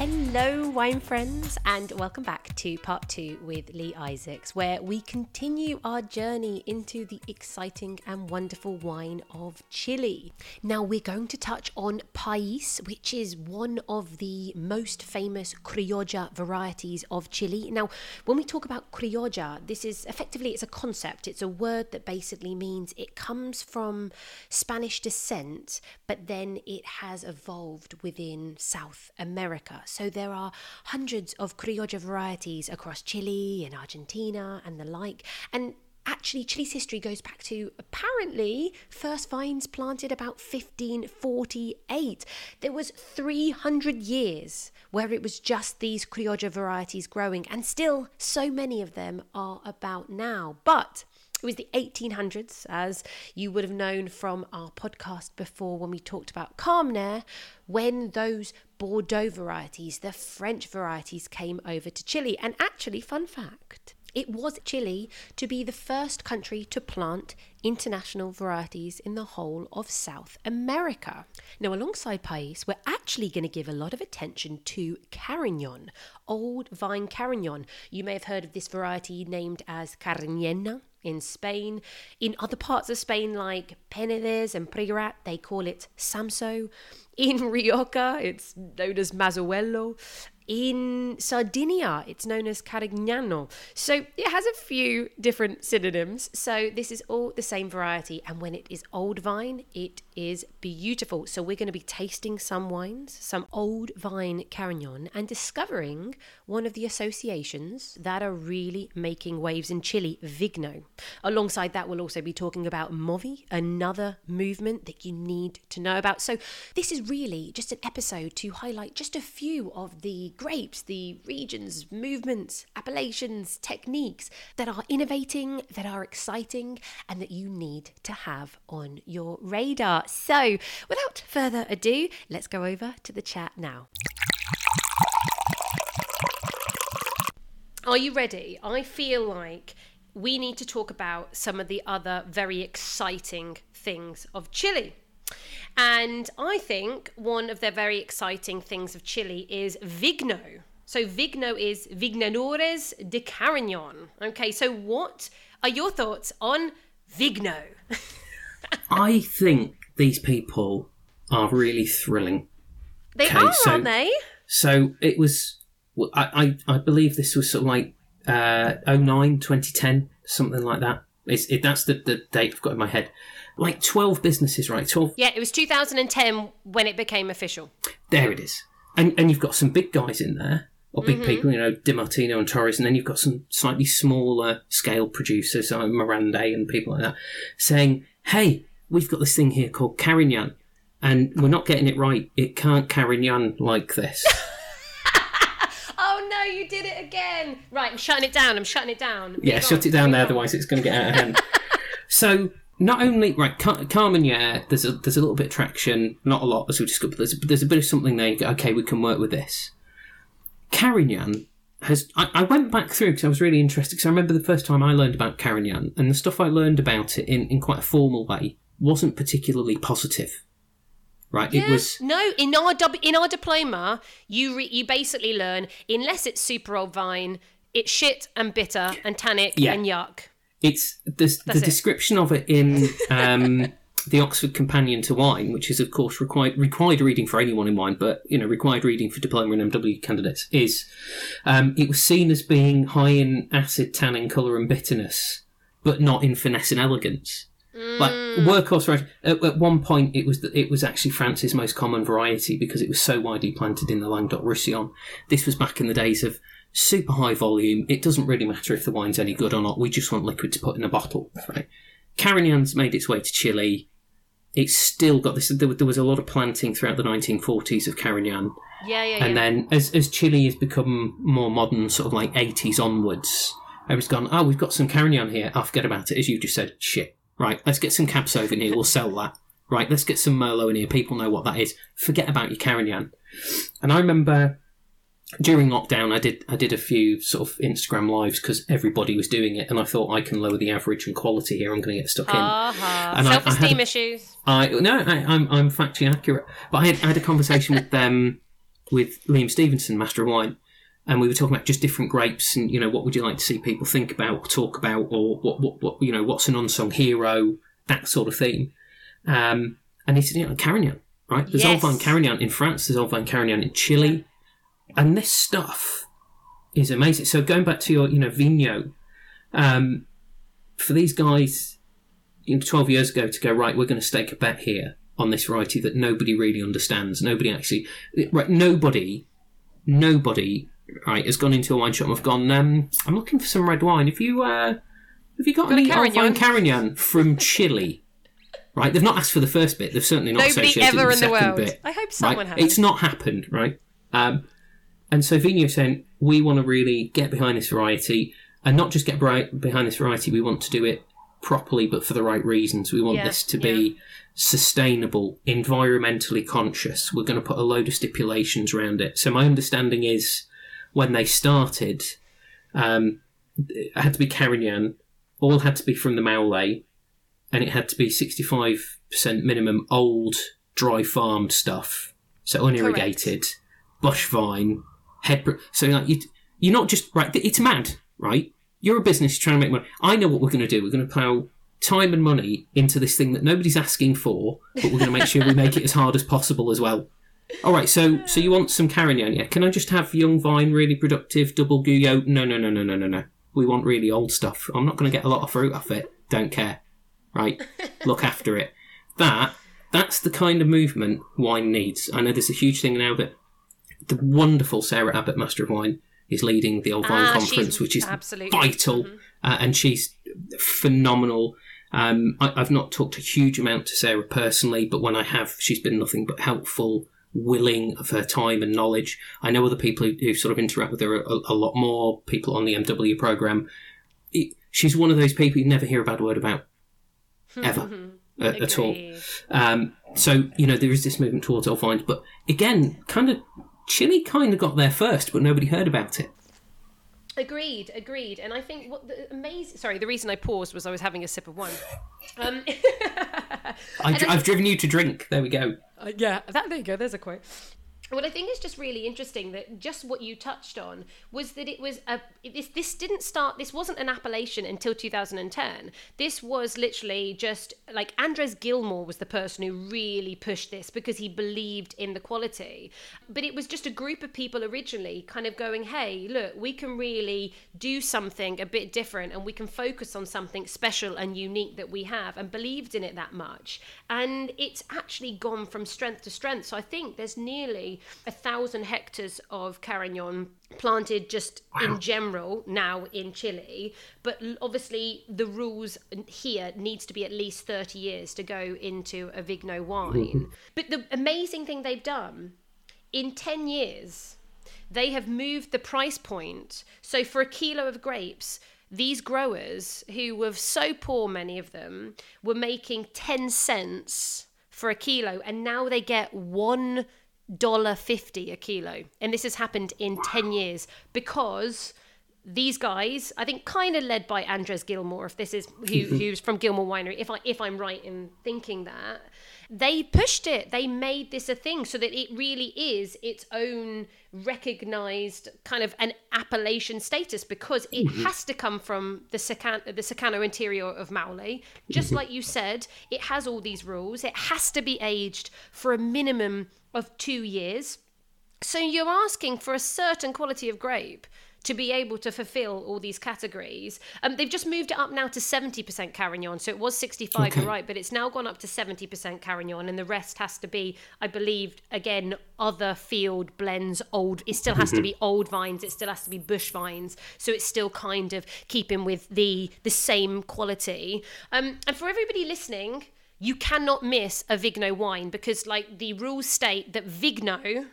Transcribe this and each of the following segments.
Hello, wine friends, and welcome back to part two with Lee Isaacs, where we continue our journey into the exciting and wonderful wine of Chile. Now, we're going to touch on Pais, which is one of the most famous Criolla varieties of Chile. Now, when we talk about Criolla, this is effectively it's a concept. It's a word that basically means it comes from Spanish descent, but then it has evolved within South America. So there are hundreds of Criolla varieties across Chile and Argentina and the like. And actually Chile's history goes back to apparently first vines planted about 1548. There was 300 years where it was just these Criolla varieties growing and still so many of them are about now. But it was the 1800s, as you would have known from our podcast before when we talked about Carmenere, when those Bordeaux varieties, the French varieties, came over to Chile. And actually, fun fact, it was Chile to be the first country to plant international varieties in the whole of South America. Now, alongside Pais, we're actually going to give a lot of attention to Carignan, old vine Carignan. You may have heard of this variety named as Cariñena in Spain. In other parts of Spain, like Penedès and Priorat, they call it Samso. In Rioja, it's known as Mazuelo. In Sardinia, it's known as Carignano. So it has a few different synonyms. So this is all the same variety. And when it is old vine, it is beautiful. So we're going to be tasting some wines, some old vine Carignan, and discovering one of the associations that are really making waves in Chile, Vigno. Alongside that, we'll also be talking about Movi, another movement that you need to know about. So this is really just an episode to highlight just a few of the grapes, the regions, movements, appellations, techniques that are innovating, that are exciting, and that you need to have on your radar. So, without further ado, let's go over to the chat now. Are you ready? I feel like we need to talk about some of the other very exciting things of Chile. And I think one of the very exciting things of Chile is Vigno. So Vigno is Vignadores de Carignan. Okay, so what are your thoughts on Vigno? I think these people are really thrilling. They Okay, are, so- aren't they? So it was, I, I, I believe this was sort of like uh, 09, 2010, something like that. It's, it, that's the, the date I've got in my head. Like 12 businesses, right? 12, Yeah, it was 2010 when it became official. there it is. And, and you've got some big guys in there, or big mm-hmm. people, you know, De Martino and Torres, and then you've got some slightly smaller scale producers, like Miranda and people like that, saying, hey, we've got this thing here called Carignan, and we're not getting it right. It can't Carignan like this. Oh no, you did it again. Right, I'm shutting it down. I'm shutting it down. Yeah, Move shut on, it down move there, on. otherwise it's going to get out of hand. so not only right, Car- Carmen, yeah, there's a there's a little bit of traction, not a lot as we but there's a, there's a bit of something there. You go, okay, we can work with this. Carignan has. I, I went back through because I was really interested because I remember the first time I learned about Carignan and the stuff I learned about it in, in quite a formal way wasn't particularly positive. Right, Yeah, it was no in our dub- in our diploma, you re- you basically learn unless it's super old vine, it's shit and bitter and tannic Yeah. and yuck. It's the, the it. description of it in um, the Oxford Companion to Wine, which is of course required required reading for anyone in wine, but you know required reading for diploma and MW candidates is um, it was seen as being high in acid, tannin, colour, and bitterness, but not in finesse and elegance. Like mm. workhorse variety. At, at one point, it was the, it was actually France's most common variety because it was so widely planted in the Languedoc Roussillon. This was back in the days of super high volume. It doesn't really matter if the wine's any good or not. We just want liquid to put in a bottle. Right. Carignan's made its way to Chile. It's still got this. There, there was a lot of planting throughout the 1940s of Carignan, Yeah, yeah, yeah. and then as as Chile has become more modern, sort of like 80s onwards, Everyone's gone, oh, we've got some Carignan here. I'll forget about it, as you just said. Shit. Right, let's get some Cab Sauvignon here. We'll sell that. Right, let's get some Merlot in here. People know what that is. Forget about your Carignan. And I remember during lockdown, I did I did a few sort of Instagram lives because everybody was doing it, and I thought I can lower the average and quality here. I'm going to get stuck in. Uh-huh. And had Self-esteem issues. I no, I, I'm I'm factually accurate. But I had, I had a conversation with um with Liam Steevenson, Master of Wine, and we were talking about just different grapes and you know what would you like to see people think about, talk about, or what what, what you know what's an unsung hero, that sort of theme. Um, and he said, you know, Carignan, right? There's Yes. Old Vine Carignan in France. There's Old Vine Carignan in Chile, and this stuff is amazing. So going back to your you know Vigno, um, for these guys you know, 12 years ago to go, right, we're going to stake a bet here on this variety that nobody really understands. Nobody actually, right, nobody, nobody, right, has gone into a wine shop and have gone, um, I'm looking for some red wine. Have you, uh, have you got, Got any Carignan?" Carignan from Chile? Right, they've not asked for the first bit. They've certainly not Nobody associated ever with the in the second world. bit. I hope someone right? has. It's not happened, right? Um, and so Vigno saying we want to really get behind this variety, and not just get bright behind this variety. We want to do it properly, but for the right reasons. We want Yeah, this to be sustainable, environmentally conscious. We're going to put a load of stipulations around it. So my understanding is when they started, um, it had to be Carignan, all had to be from the Maule, and it had to be 65% minimum old, dry farmed stuff. So unirrigated, bush vine, head. br- So like you, you're not just right. It's mad, right? You're a business trying to make money. I know what we're going to do. We're going to plow time and money into this thing that nobody's asking for, but we're going to make sure we make it as hard as possible as well. All right, so so you want some Carignan? Yeah. Can I just have young vine, really productive, double guyot? No, no, no, no, no, no, no. We want really old stuff. I'm not going to get a lot of fruit off it. Don't care. Right. Look after it. That that's the kind of movement wine needs. I know there's a huge thing now that the wonderful Sarah Abbott, Master of Wine, is leading the Old Vine Ah, Conference, which is absolutely. Mm-hmm. vital, uh, and she's phenomenal. Um, I, I've not talked a huge amount to Sarah personally, but when I have, she's been nothing but helpful, willing of her time and knowledge. I know other people who, who sort of interact with her a, a lot more, people on the MW program. It, she's one of those people you never hear a bad word about, ever, at, at all. Um, so you know there is this movement towards old vines, but again, kind of Chile kind of got there first, but nobody heard about it. Agreed, agreed. And I think what the amazing. Sorry, the reason I paused was I was having a sip of wine. Um, I, I've driven you to drink. There we go. Uh, yeah, that, there you go. There's a quote. What I think is just really interesting that just what you touched on was that it was a this this didn't start this wasn't an appellation until 2010. This was literally just like Andres Gillmore was the person who really pushed this because he believed in the quality. But it was just a group of people originally kind of going, "Hey, look, we can really do something a bit different and we can focus on something special and unique that we have and believed in it that much." And it's actually gone from strength to strength. So I think there's nearly a thousand hectares of Carignan planted just in general now in Chile. But obviously, the rules here needs to be at least 30 years to go into a Vigno wine. Mm-hmm. But the amazing thing they've done in 10 years, they have moved the price point. So for a kilo of grapes, these growers who were so poor, many of them, were making 10 cents for a kilo, and now they get one dollar fifty a kilo, and this has happened in ten years because these guys, I think, kind of led by Andres Gillmore, if this is who, mm-hmm. who's from Gillmore Winery, if I if I'm right in thinking that, they pushed it. They made this a thing so that it really is its own recognized kind of an appellation status because it mm-hmm. has to come from the Sican- the Secano interior of Maule. Just mm-hmm. like you said, it has all these rules. It has to be aged for a minimum of two years. So you're asking for a certain quality of grape to be able to fulfill all these categories. Um, they've just moved it up now to 70% Carignan. So it was 65, Okay. you're right, but it's now gone up to 70% Carignan, and the rest has to be, I believe, again, other field blends, old. It still has to be old vines, it still has to be bush vines. So it's still kind of keeping with the the same quality. Um, and for everybody listening, you cannot miss a Vigno wine because, like, the rules state that Vigno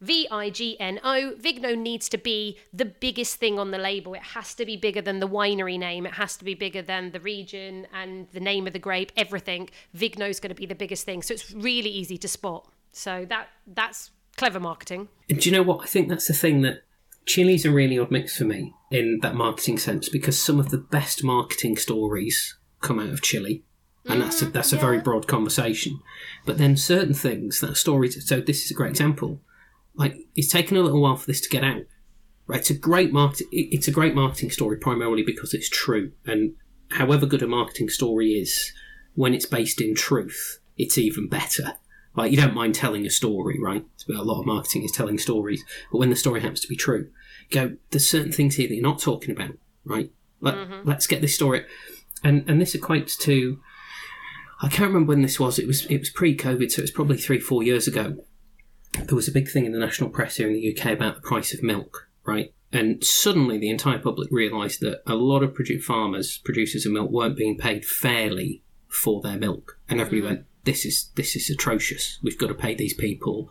V I G N O. Vigno needs to be the biggest thing on the label. It has to be bigger than the winery name. It has to be bigger than the region and the name of the grape, everything. Vigno's going to be the biggest thing. So it's really easy to spot. So that that's clever marketing. Do you know what? I think that's the thing that Chili's a really odd mix for me in that marketing sense because some of the best marketing stories come out of Chile. And that's a, that's a very broad conversation, but then certain things that stories. So this is a great example. Like it's taken a little while for this to get out. Right, it's a great market. It's a great marketing story primarily because it's true. And however good a marketing story is, when it's based in truth, it's even better. Like you don't mind telling a story, right? A lot of marketing is telling stories, but when the story happens to be true, go. There's certain things here that you're not talking about, right? Let, mm-hmm. Let's get this story, and and this equates to. I can't remember when this was. It was it was pre-COVID, so it was probably three four years ago. There was a big thing in the national press here in the UK about the price of milk, right? And suddenly the entire public realised that a lot of produ- farmers, producers of milk, weren't being paid fairly for their milk, and everybody mm. went, "This is this is atrocious. We've got to pay these people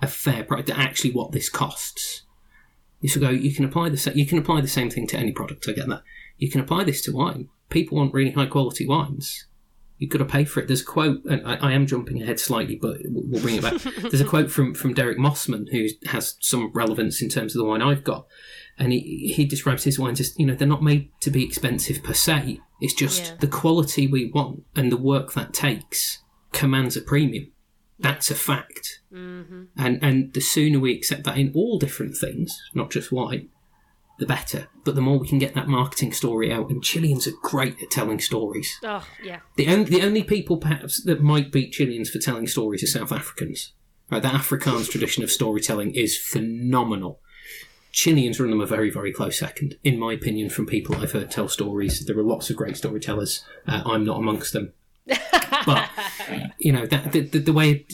a fair price. To actually, what this costs." You should go. You can apply the sa- you can apply the same thing to any product. I get that. You can apply this to wine. People want really high quality wines. You've got to pay for it. There's a quote, and I, I am jumping ahead slightly, but we'll bring it back. There's a quote from from Derek Mossman who has some relevance in terms of the wine I've got, and he he describes his wines as you know they're not made to be expensive per se. It's just Yeah. the quality we want and the work that takes commands a premium. That's a fact. Mm-hmm. And and the sooner we accept that in all different things, not just wine, the better. But the more we can get that marketing story out, and Chileans are great at telling stories. Oh, yeah. The only the only people perhaps that might beat Chileans for telling stories are South Africans. Right, the Afrikaans tradition of storytelling is phenomenal. Chileans run them a very, very close second, in my opinion, from people I've heard tell stories. There are lots of great storytellers. Uh, I'm not amongst them. But you know that the, the, the way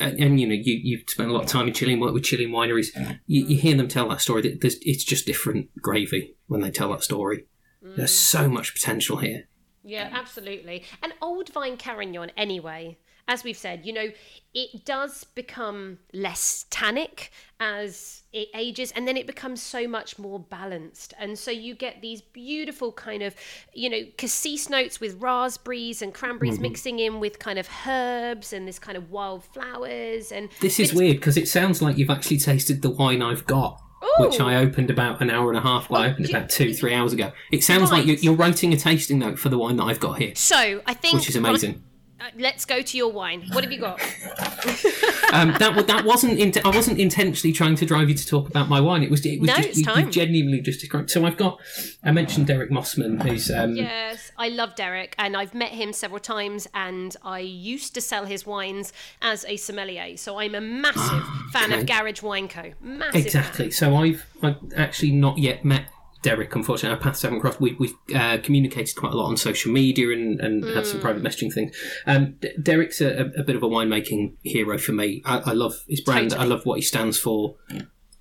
and, and, you know you you've spent a lot of time in Chile and worked with Chilean wineries. You, you hear them tell that story. That there's, it's just different gravy when they tell that story. There's mm. so much potential here. Yeah, absolutely. And old vine Carignan, anyway, as we've said, you know, it does become less tannic as it ages, and then it becomes so much more balanced. And so you get these beautiful kind of, you know, cassis notes with raspberries and cranberries Mm-hmm. mixing in with kind of herbs and this kind of wild flowers. And this is weird because it sounds like you've actually tasted the wine I've got which I opened about an hour and a half well I opened do- about two three hours ago it sounds like you're, you're writing a tasting note for the wine that I've got here So I think which is amazing Uh, let's go to your wine. What have you got? um, that that wasn't int- I wasn't intentionally trying to drive you to talk about my wine. It was it was No, just it's you, time. you genuinely just described. So I've got I mentioned Derek Mossman, who's um, Yes, I love Derek, and I've met him several times, and I used to sell his wines as a sommelier. So I'm a massive fan of. Garage Wine Co. Massive. exactly. So I've I've actually not yet met. Derek, unfortunately, our paths haven't crossed. We, we've uh, communicated quite a lot on social media and, and had some private messaging things. Um, D- Derek's a, a, bit of a winemaking hero for me. I, I love his brand. Totally. I love what he stands for.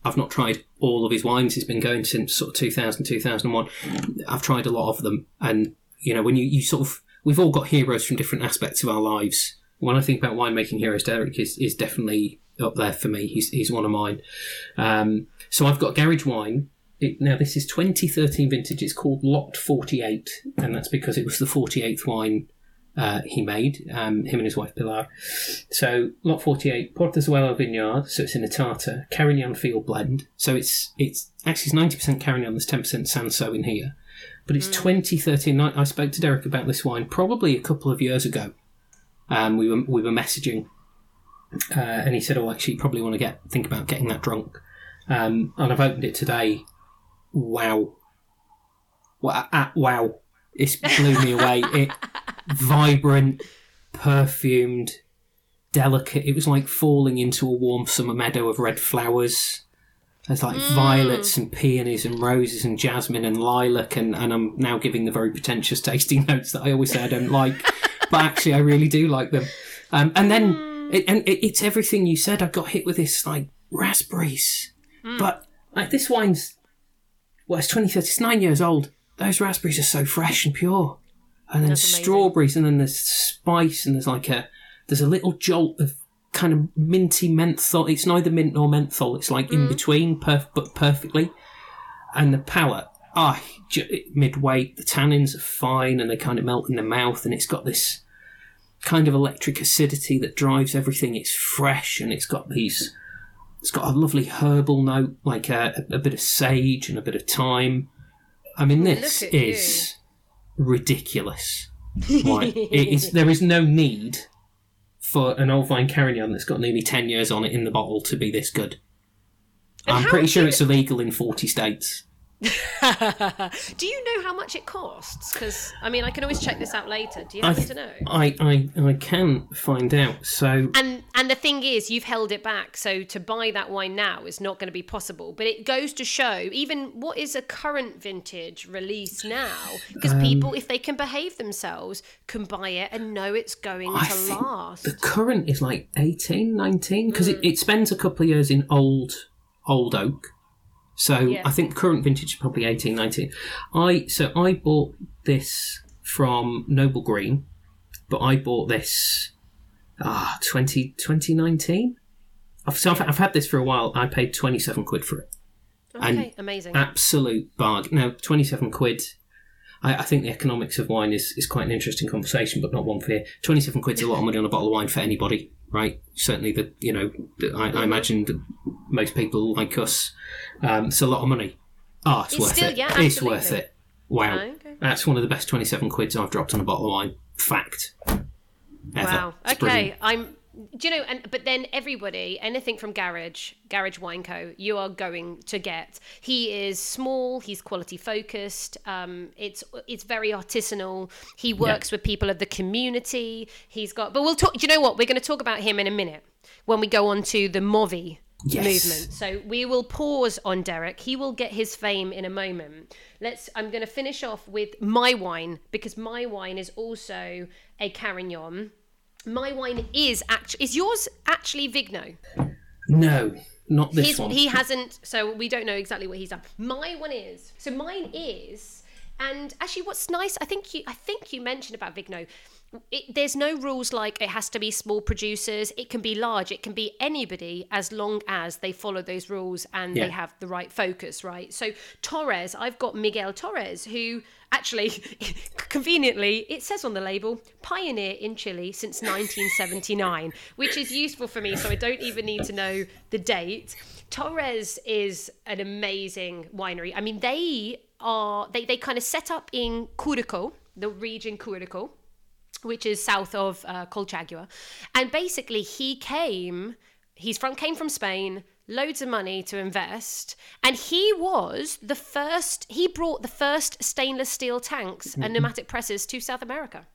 I've not tried all of his wines. He's been going since sort of 2000, 2001. I've tried a lot of them. And, you know, when you, you sort of, we've all got heroes from different aspects of our lives. When I think about winemaking heroes, Derek is, is definitely up there for me. He's, he's one of mine. Um, so I've got Garage Wine. It, now, this is 2013 vintage. It's called Lot 48, and that's because it was the 48th wine uh, he made, um, him and his wife Pilar. So, Lot 48, Portezuelo Vineyard, so it's in a Tartar, Carignan Field blend. So it's it's actually it's 90% Carignan, there's 10% Sanso in here. But it's 2013. I, I spoke to Derek about this wine probably a couple of years ago. Um, we were we were messaging, uh, and he said, "Oh, actually, you probably want to get think about getting that drunk." Um, and I've opened it today. Wow, wow, ah, wow! It blew me away. It vibrant, perfumed, delicate. It was like falling into a warm summer meadow of red flowers. There's like violets and peonies and roses and jasmine and lilac, and, and I'm now giving the very pretentious tasting notes that I always say I don't like, but actually I really do like them. Um, and then, it, and it, it's everything you said. I got hit with this like raspberries, but like this wine's well, it's 2030. It's nine years old. Those raspberries are so fresh and pure, and then That's amazing. strawberries, and then there's spice, and there's like a there's a little jolt of kind of minty menthol. It's neither mint nor menthol. It's like in between, perf- but perfectly. And the palate, ah, midway, the tannins are fine and they kind of melt in the mouth, and it's got this kind of electric acidity that drives everything. It's fresh and it's got these. It's got a lovely herbal note, like a, a bit of sage and a bit of thyme. I mean, this at you. is ridiculous. It is, there is no need for an old vine Carignan that's got nearly 10 years on it in the bottle to be this good. And I'm pretty sure it's illegal in 40 states. Do you know how much it costs? Because I mean, I can always check this out later. Do you happen to know? I, I, I can find out. So, And and the thing is, you've held it back. So to buy that wine now is not going to be possible. But it goes to show, even what is a current vintage release now, because Um, people, if they can behave themselves, can buy it and know it's going I to last. the current is like 18, 19, because Mm. it, it spends a couple of years in old, old oak. So Yeah. I think current vintage is probably 18, 19. I, so I bought this from Noble Green, but I bought this, ah, 20, 2019? I've, so I've, I've had this for a while. I paid 27 quid for it. Okay, amazing. Absolute bargain. Now, 27 quid. I, I think the economics of wine is, is quite an interesting conversation, but not one for here. 27 quid's a lot of money on a bottle of wine for anybody, right? Certainly, that you know, the, I, I imagine that most people like us, um, it's a lot of money. Ah, it's, It's worth still- it. yeah, it's worth it. Wow. Okay. That's one of the best 27 quids I've dropped on a bottle of wine. Fact. Ever. Wow. It's Okay. brilliant. I'm. Do you know? And but then everybody, anything from Garage, Garage Wine Co. You are going to get. He is small. He's quality focused. Um, it's it's very artisanal. He works with people of the community. He's got. But we'll talk. Do you know what? We're going to talk about him in a minute when we go on to the Movi. Yes. movement. So we will pause on Derek. He will get his fame in a moment. Let's. I'm going to finish off with my wine because my wine is also a Carignan. My wine is actually is yours actually Vigno. No, not this His, one. he hasn't. So we don't know exactly what he's done. My one is. So mine is. And actually, what's nice, I think you, I think you mentioned about Vigno. It, there's no rules like it has to be small producers. It can be large. It can be anybody as long as they follow those rules and Yeah. they have the right focus, right? So Torres, I've got Miguel Torres, who actually, conveniently, it says on the label, pioneer in Chile since 1979, which is useful for me. So I don't even need to know the date. Torres is an amazing winery. I mean, they are they they kind of set up in Curico, the region Curico which is south of uh, Colchagua. And basically, he came. He's from came from Spain. Loads of money to invest, and he was the first. He brought the first stainless steel tanks and pneumatic presses to South America.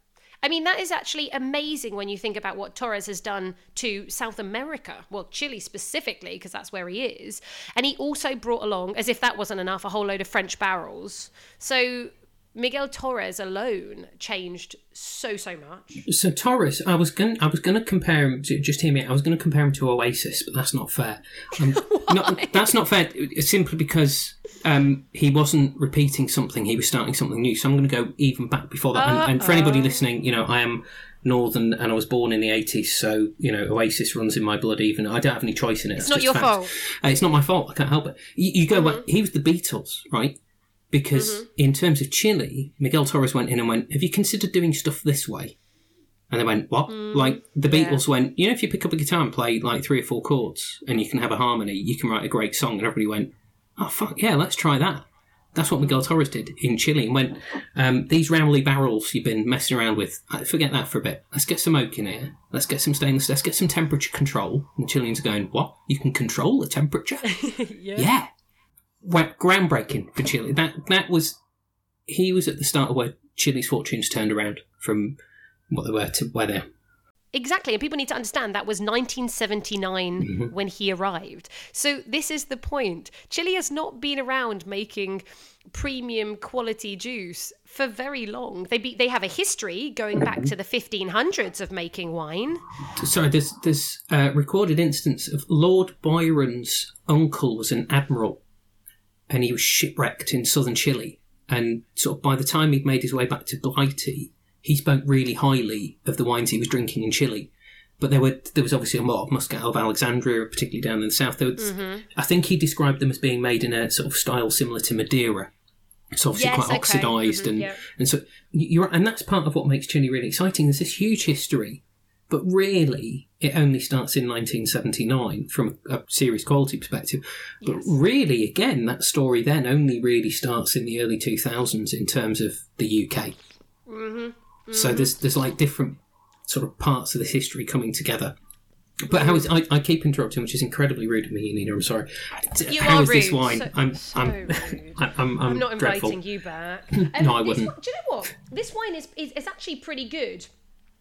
I mean, that is actually amazing when you think about what Torres has done to South America, well, Chile specifically, because that's where he is. And he also brought along, as if that wasn't enough, a whole load of French barrels. So Miguel Torres alone changed so so much. So Torres, I was going, I was going to compare him. To, just hear me. I was going to compare him to Oasis, but that's not fair. Um, not, that's not fair. Simply because um, he wasn't repeating something; he was starting something new. So I'm going to go even back before that. And, and for anybody listening, you know, I am northern and I was born in the 80s, so you know, Oasis runs in my blood. Even I don't have any choice in it. It's not your fault. Uh, it's not my fault. I can't help it. You, you go. back he was the Beatles, right? Because in terms of Chile, Miguel Torres went in and went, "Have you considered doing stuff this way?" And they went, "What?" like the Beatles went, "You know, if you pick up a guitar and play like three or four chords, and you can have a harmony, you can write a great song." And everybody went, "Oh fuck yeah, let's try that." That's what Miguel Torres did in Chile and went, um, these raulí barrels you've been messing around with, uh, forget that for a bit. Let's get some oak in here. Let's get some stainless. Let's get some temperature control. And the Chileans are going, what? You can control the temperature? yeah. Groundbreaking for Chile. That that was, he was at the start of where Chile's fortunes turned around from what they were to where they are. Exactly, and people need to understand that was 1979 mm-hmm. when he arrived. So this is the point. Chile has not been around making premium quality juice for very long. They be, they have a history going back to the 1500s of making wine. Sorry, there's there's a recorded instance of Lord Byron's uncle was an admiral, and he was shipwrecked in southern Chile. And sort of by the time he'd made his way back to Blighty, he spoke really highly of the wines he was drinking in Chile. but there were there was obviously a lot of Muscat of Alexandria, particularly down in the south. There was, I think he described them as being made in a sort of style similar to Madeira. It's obviously Yes, quite okay. oxidized, Mhm, and yeah. and so you're and that's part of what makes Chile really exciting. There's this huge history, but really it only starts in 1979 from a series quality perspective. But really, again, that story then only really starts in the early 2000s in terms of the UK. Mm-hmm. mm-hmm. So there's there's like different sort of parts of this history coming together. But how mm-hmm. is I, I keep interrupting, which is incredibly rude of me, Nina. I'm sorry. You How are is this rude. wine? So- I'm so I'm, rude. I'm I'm I'm not dreadful. inviting you back. Um, no, I this wouldn't. one- do you know what? This wine is, is is actually pretty good.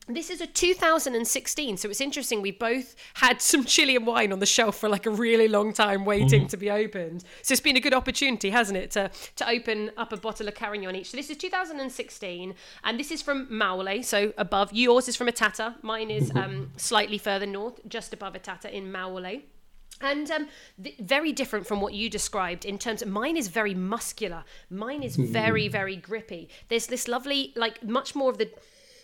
This is a 2016, so it's interesting. We both had some Chilean wine on the shelf for like a really long time, waiting Mm. to be opened. So it's been a good opportunity, hasn't it, to to open up a bottle of Carignan each. So this is 2016, and this is from Maule, so above. Yours is from Itata. Mine is Mm-hmm. um, slightly further north, just above Itata in Maule. And um, th- very different from what you described in terms of mine is very muscular. Mine is very, very grippy. There's this lovely, like, much more of the.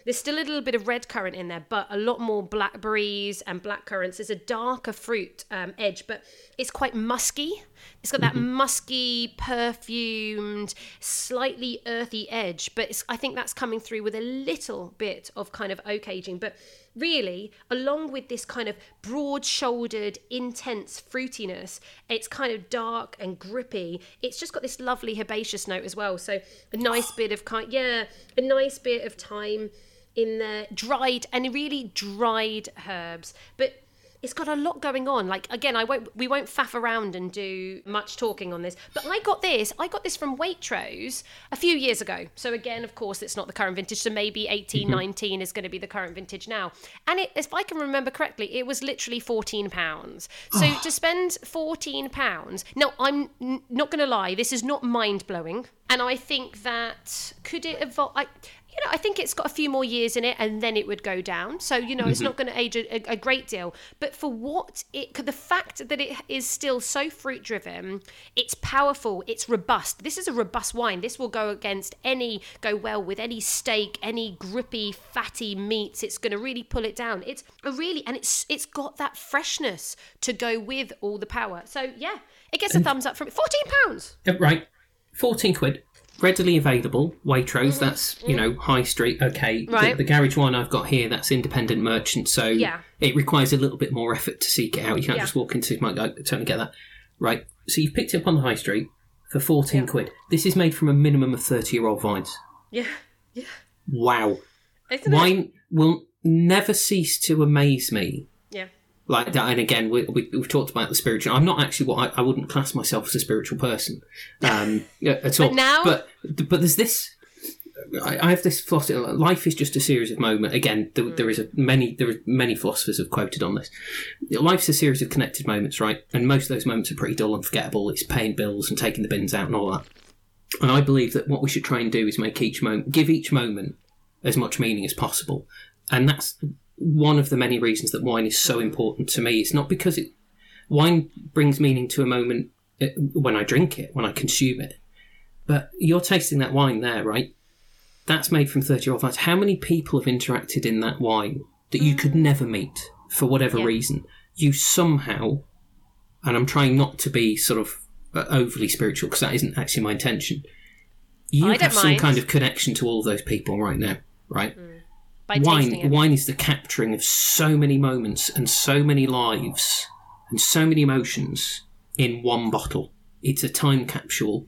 There's still a little bit of red currant in there, but a lot more blackberries and black currants. There's a darker fruit um, edge, but it's quite musky. It's got that musky, perfumed, slightly earthy edge, but it's, I think that's coming through with a little bit of kind of oak aging. But really, along with this kind of broad shouldered, intense fruitiness, it's kind of dark and grippy. It's just got this lovely herbaceous note as well. So a nice bit of kind, yeah, a nice bit of time in there, dried and really dried herbs, but. It's got a lot going on. Like again, I won't. We won't faff around and do much talking on this. But I got this. I got this from Waitrose a few years ago. So again, of course, it's not the current vintage. So maybe 18, mm-hmm. 19 is going to be the current vintage now. And it, if I can remember correctly, it was literally fourteen pounds. So ah. to spend fourteen pounds. Now I'm n- not going to lie. This is not mind blowing. And I think that could it evolve? I, you know, I think it's got a few more years in it, and then it would go down. So you know, it's not going to age a, a, great deal. But for what it, could, the fact that it is still so fruit driven, it's powerful, it's robust. This is a robust wine. This will go against any, go well with any steak, any grippy, fatty meats. It's going to really pull it down. It's a really, and it's it's got that freshness to go with all the power. So yeah, it gets a thumbs up from it. Fourteen pounds. Uh, right, fourteen quid, readily available. Waitrose, that's you know high street. Okay, The- Mm-hmm. Right. The, garage one I've got here, that's independent merchant, so Yeah. it requires a little bit more effort to seek it out. You can't Yeah. just walk into my. I totally get that. Right, so you've picked it up on the high street for fourteen quid. This is made from a minimum of thirty year old vines. Yeah, yeah. Wow, Isn't it? wine will never cease to amaze me Yeah. Like that. And again, we, we, we've talked about the spiritual. I'm not actually what I, I wouldn't class myself as a spiritual person um, at all. now- but but there's this. I, I have this philosophy. Life is just a series of moments. Again, there, there is a many there are many philosophers have quoted on this. Life's a series of connected moments, right? And most of those moments are pretty dull and forgettable. It's paying bills and taking the bins out and all that. And I believe that what we should try and do is make each moment, give each moment as much meaning as possible. And that's one of the many reasons that wine is so important to me. It's not because it, wine brings meaning to a moment uh, when I drink it, when I consume it. But you're tasting that wine there, right? That's made from 30 year old vines. How many people have interacted in that wine that you could never meet for whatever Yeah. reason? You somehow, and I'm trying not to be sort of uh, overly spiritual because that isn't actually my intention. You I have some mind. kind of connection to all those people right now, right? By wine wine is the capturing of so many moments and so many lives and so many emotions in one bottle. It's a time capsule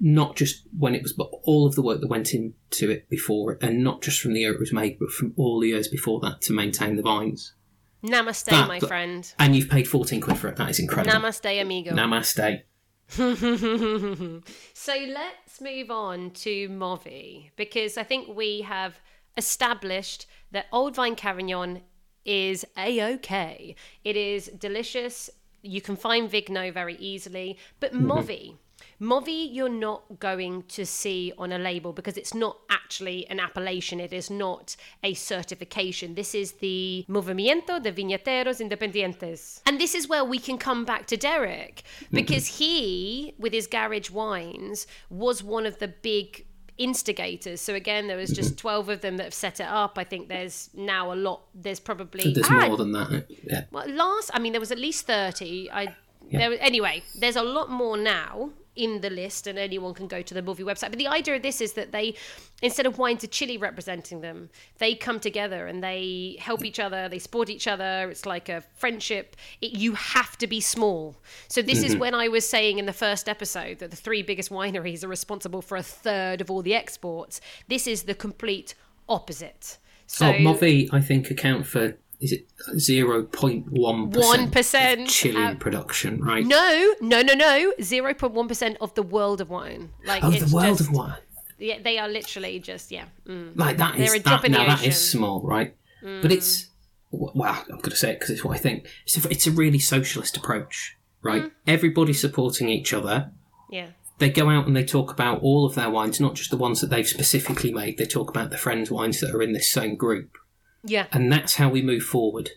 not just when it was but all of the work that went into it before it and not just from the year it was made but from all the years before that to maintain the vines. Namaste, That- my that- friend. and you've paid 14 quid for it. That is incredible. Namaste, amigo. namaste. So let's move on to Movi because I think we have established that Old Vine Carignan is a okay. It is delicious. You can find Vigno very easily, but mm-hmm. Movi. Movi, you're not going to see on a label because it's not actually an appellation. It is not a certification. This is the Movimiento de Viñateros Independientes. And this is where we can come back to Derek mm-hmm. because he, with his garage wines, was one of the big instigators. So again, there was just 12 of them that have set it up. I think there's now a lot. There's probably There's Ah, more than that. Yeah. well, last, I mean, there was at least 30. I there anyway, there's a lot more now in the list, and anyone can go to the Movi website. But the idea of this is that they, instead of wine to Chile representing them, they come together and they help each other, they support each other. It's like a friendship. It, you have to be small. So this is mm-hmm. when I was saying in the first episode that the three biggest wineries are responsible for a third of all the exports. This is the complete opposite. So oh, Movi, I think, account for is it zero point one 1% Chilean out- production, right? No, no, no, no. Zero point one percent of the world of wine. Like oh, the world just, of wine. Yeah, they are literally just yeah. Mm. Like that is that, now that. Mm. small, right? But it's well, I'm going to say it because it's what I think. It's a, it's a really socialist approach, right? Mm. Everybody's supporting each other. Yeah, They go out and they talk about all of their wines, not just the ones that they've specifically made. They talk about the friends' wines that are in this same group, yeah, and that's how we move forward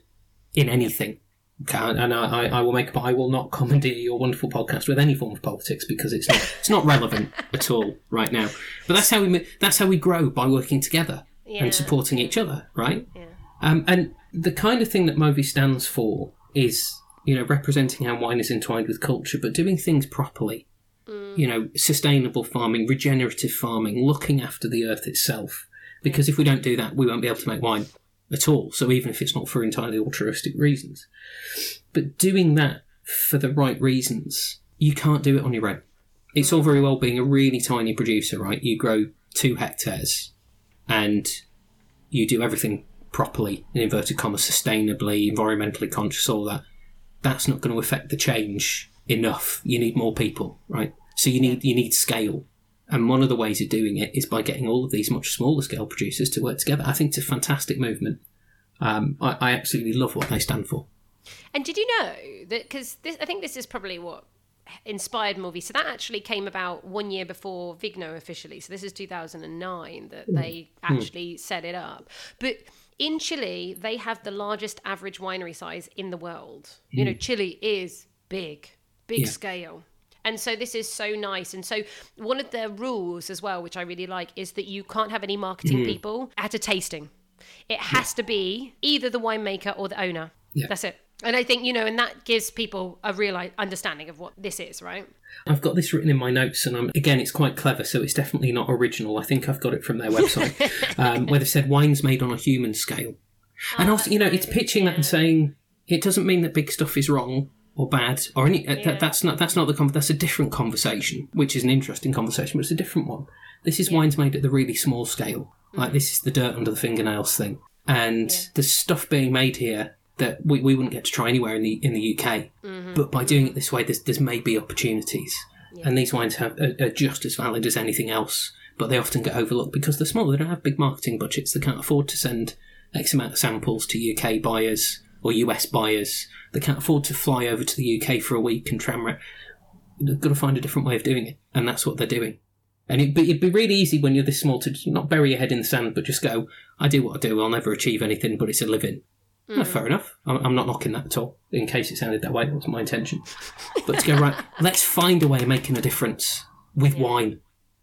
in anything. Okay, and I, I, will make, but I will not commandeer your wonderful podcast with any form of politics because it's not, it's not relevant at all right now. But that's how we that's how we grow by working together Yeah. and supporting each other, right? Yeah. Um, and the kind of thing that Movi stands for is, you know, representing how wine is entwined with culture, but doing things properly. Mm. You know, sustainable farming, regenerative farming, looking after the earth itself. Because if we don't do that, we won't be able to make wine at all. So even if it's not for entirely altruistic reasons, but doing that for the right reasons, you can't do it on your own. It's all very well being a really tiny producer, right? You grow two hectares and you do everything properly, in inverted commas, sustainably, environmentally conscious, all that. That's not going to affect the change enough. You need more people, right? So you need you need scale. And one of the ways of doing it is by getting all of these much smaller scale producers to work together. I think it's a fantastic movement. Um, I, I absolutely love what they stand for. And did you know that because I think this is probably what inspired Movi. So that actually came about one year before Vigno officially. So this is 2009 that they actually set it up. But in Chile, they have the largest average winery size in the world. You know, Chile is big, big Yeah. scale. And so this is so nice. And so one of their rules as well, which I really like, is that you can't have any marketing people at a tasting. It has to be either the winemaker or the owner. Yeah. That's it. And I think, you know, and that gives people a real understanding of what this is, right? I've got this written in my notes, and I'm, again, it's quite clever, so it's definitely not original. I think I've got it from their website, um, where they said wines made on a human scale. And also, you know, it's pitching that and saying it doesn't mean that big stuff is wrong or bad or any. uh, that, that's not that's not the con- that's a different conversation, which is an interesting conversation, but it's a different one. This is wines made at the really small scale. Like this is the dirt under the fingernails thing, and the stuff being made here that we, we wouldn't get to try anywhere in the in the UK. But by doing it this way, there's there's maybe opportunities, and these wines have are, are just as valid as anything else. But they often get overlooked because they're small. They don't have big marketing budgets. They can't afford to send X amount of samples to UK buyers or US buyers. that can't afford to fly over to the UK for a week and tram. Ra- They've got to find a different way of doing it, and that's what they're doing. And it'd be, it'd be really easy when you're this small to not bury your head in the sand, but just go, I do what I do. I'll never achieve anything, but it's a living. Well, hmm. fair enough. I'm, I'm not knocking that at all. In case it sounded that way, it wasn't my intention. But to go right, let's find a way of making a difference with wine,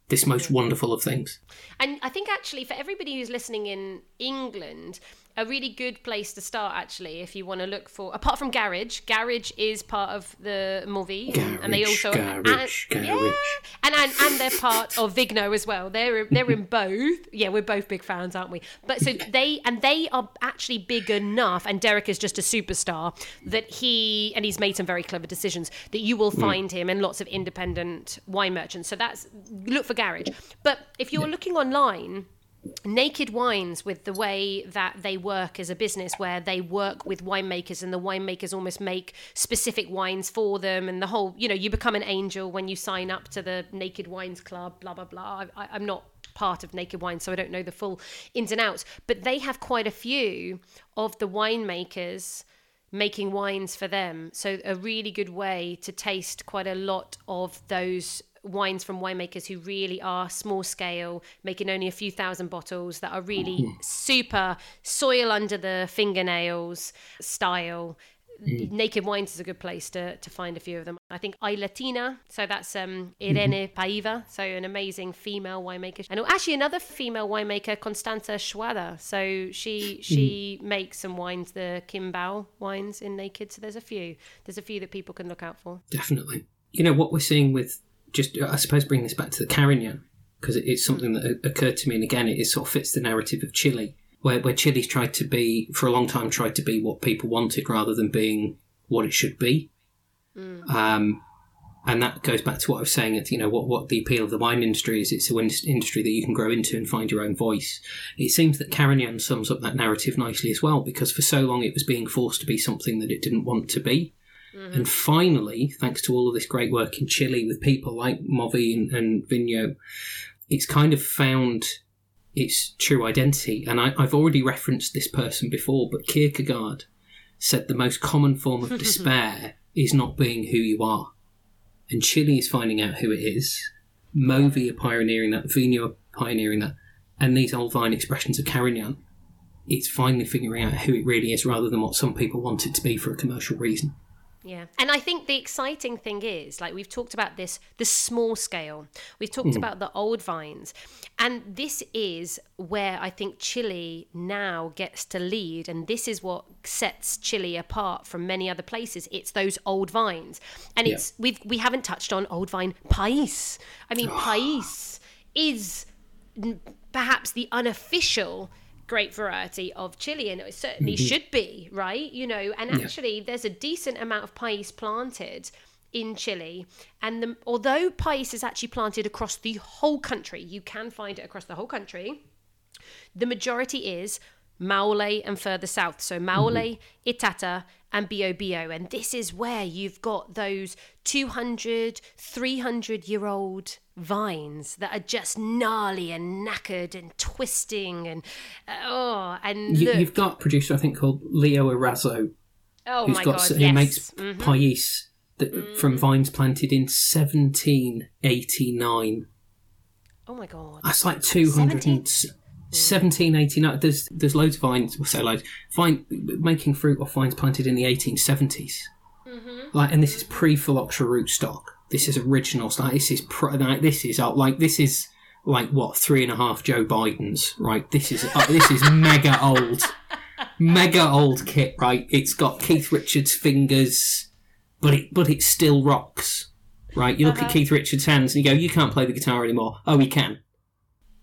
this most hmm. wonderful of things. And I think actually for everybody who's listening in England, a really good place to start actually if you want to look for apart from garage garage is part of the Movi and they also garage, and, garage. yeah, and, and and they're part of vigno as well. They're they're in both. Yeah we're both big fans aren't we? But so they and they are actually big enough and derek is just a superstar that he and he's made some very clever decisions that you will mm. find him in lots of independent wine merchants. So that's look for garage. But if you're looking online Naked Wines, with the way that they work as a business, where they work with winemakers and the winemakers almost make specific wines for them, and the whole, you know, you become an angel when you sign up to the Naked Wines Club, blah, blah, blah. I, I'm not part of Naked Wines, so I don't know the full ins and outs, but they have quite a few of the winemakers making wines for them. So, a really good way to taste quite a lot of those wines from winemakers who really are small scale, making only a few thousand bottles that are really mm-hmm. super soil under the fingernails style. Mm. Naked Wines is a good place to, to find a few of them. I think I Latina, so that's um, mm-hmm. Irene Paiva, so an amazing female winemaker, and actually another female winemaker, Constanza Schwader. So she she mm-hmm. makes some wines, the Kimbao wines in Naked. So there's a few. There's a few that people can look out for. Definitely. You know what we're seeing with just I suppose bring this back to the Carignan because it's something that occurred to me, and again, it sort of fits the narrative of Chile where, where Chile's tried to be, for a long time, tried to be what people wanted rather than being what it should be. Mm. Um, and that goes back to what I was saying. At you know what what the appeal of the wine industry is. It's an industry that you can grow into and find your own voice. It seems that Carignan sums up that narrative nicely as well, because for so long it was being forced to be something that it didn't want to be. Mm-hmm. And finally, thanks to all of this great work in Chile with people like Movi and, and it's kind of found its true identity. And I, have already referenced this person before, but Kierkegaard said the most common form of despair is not being who you are. And Chile is finding out who it is. Movi are pioneering that, VIGNO are pioneering that, and these old vine expressions of Carignan, it's finally figuring out who it really is rather than what some people want it to be for a commercial reason. Yeah. And I think the exciting thing is, like we've talked about this, the small scale. We've talked mm. about the old vines. And this is where I think Chile now gets to lead. And this is what sets Chile apart from many other places. It's those old vines. And yeah. it's we've we haven't touched on old vine Pais. I mean, Pais is perhaps the unofficial great variety of Chile and it certainly mm-hmm. should be right you know and actually yeah. there's a decent amount of pais planted in Chile and the, although pais is actually planted across the whole country you can find it across the whole country the majority is Maule and further south. So Maule, mm-hmm. Itata, and Biobío. And this is where you've got those 200, 300 year old vines that are just gnarly and knackered and twisting and oh and you, have got a producer I think called Leo Erazo oh who's my got God, who yes. makes mm-hmm. pais that, mm. from vines planted in 1789 oh my god that's like 200 1789 there's there's loads of vines we'll say loads vine making fruit off vines planted in the 1870s mm-hmm. like and this is pre-phylloxera rootstock this is original. Like, this is pro, like, this is uh, like this is like what three and a half Joe Bidens, right? This is uh, this is mega old, mega old kit, right? It's got Keith Richards' fingers, but it but it still rocks, right? You look uh-huh. at Keith Richards' hands and you go, you can't play the guitar anymore. Oh, he can.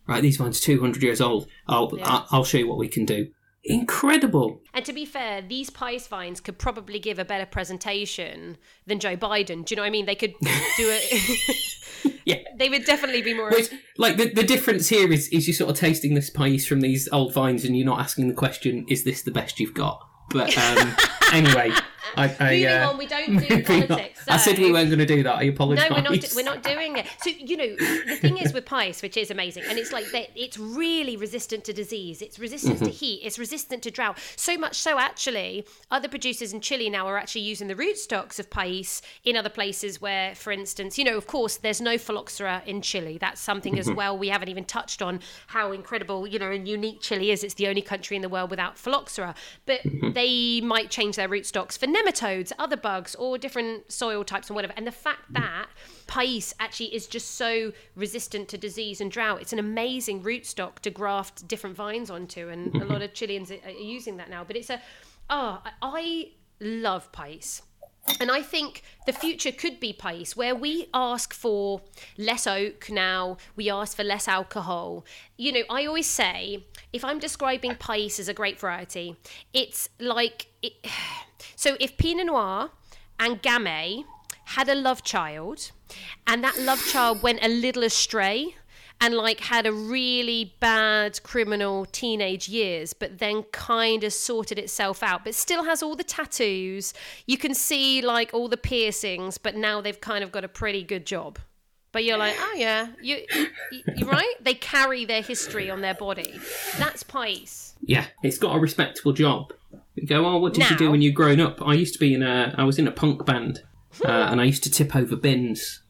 Right, these ones two hundred years old. I'll yeah. I'll show you what we can do incredible. And to be fair, these Pais vines could probably give a better presentation than Joe Biden. Do you know what I mean? They could do it. yeah, they would definitely be more. Which, like the the difference here is is you're sort of tasting this Pais from these old vines, and you're not asking the question, "Is this the best you've got?" But um, anyway. I, I, moving uh, on, we don't do politics. So. I said we weren't going to do that. I apologise. No, we're not. We're not doing it. So you know, the thing is with Pais, which is amazing, and it's like that it's really resistant to disease. It's resistant mm-hmm. to heat. It's resistant to drought. So much so, actually, other producers in Chile now are actually using the rootstocks of Pais in other places where, for instance, you know, of course, there's no phylloxera in Chile. That's something mm-hmm. as well. We haven't even touched on how incredible, you know, and unique Chile is. It's the only country in the world without phylloxera. But mm-hmm. they might change their rootstocks for nematodes, other bugs, or different soil types and whatever. And the fact mm. that Pais actually is just so resistant to disease and drought, it's an amazing rootstock to graft different vines onto. And a mm-hmm. lot of Chileans are using that now. But it's a, oh, I love Pais. And I think the future could be Pais, where we ask for less oak now, we ask for less alcohol. You know, I always say if I'm describing Pais as a grape variety, it's like. It, so if Pinot Noir and Gamay had a love child, and that love child went a little astray, and like had a really bad criminal teenage years, but then kind of sorted itself out, but still has all the tattoos. You can see like all the piercings, but now they've kind of got a pretty good job. But you're like, oh yeah, you, you are right. They carry their history on their body. That's Pais. Yeah, it's got a respectable job. You go, oh, what did now, you do when you grown up? I used to be in a, I was in a punk band, uh, and I used to tip over bins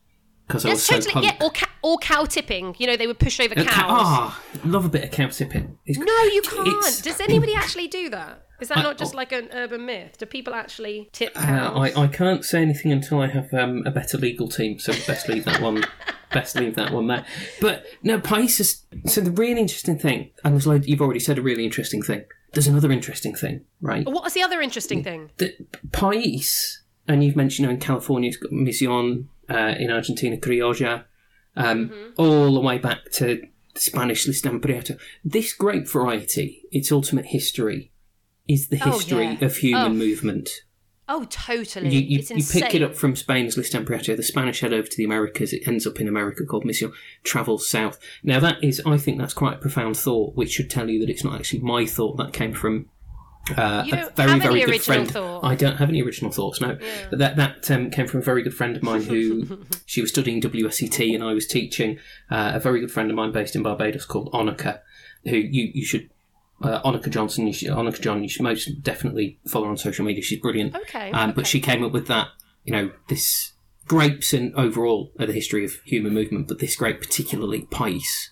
because I was so totally, punk. Yeah, or ca- or cow tipping. You know, they would push over Uh, cows. Ah, love a bit of cow tipping. It's- No, you can't. Does anybody actually do that? Is that I- not just like an urban myth? Do people actually tip Uh, cows? I, I can't say anything until I have um, a better legal team, so best leave that one. best leave that one there. But no, Pais is so the really interesting thing, and there's loads, you've already said a really interesting thing. There's another interesting thing, right? What was the other interesting thing? The Pais, and you've mentioned you know, in California, it's got Mission, uh, in Argentina, Criolla, um, Mm-hmm. all the way back to the Spanish Listan Prieto. This grape variety, its ultimate history, is the Oh, history yeah. of human Oh. movement. Oh, totally. You, you, you pick it up from Spain's Listan Prieto. The Spanish head over to the Americas. It ends up in America called Mission, travels south. Now, that is, I think that's quite a profound thought, which should tell you that it's not actually my thought. That came from uh, a very, very good friend. thought. I don't have any original thoughts, no. But that, that um, came from a very good friend of mine who she was studying WSET and I was teaching. Uh, a very good friend of mine based in Barbados called Onika, who you, you should. Uh, Onika Johnson, you should, Onika John, you should most definitely follow her on social media. She's brilliant. Okay, Um, But she came up with that, you know, this grapes and overall are the history of human movement, but this grape particularly, Pais.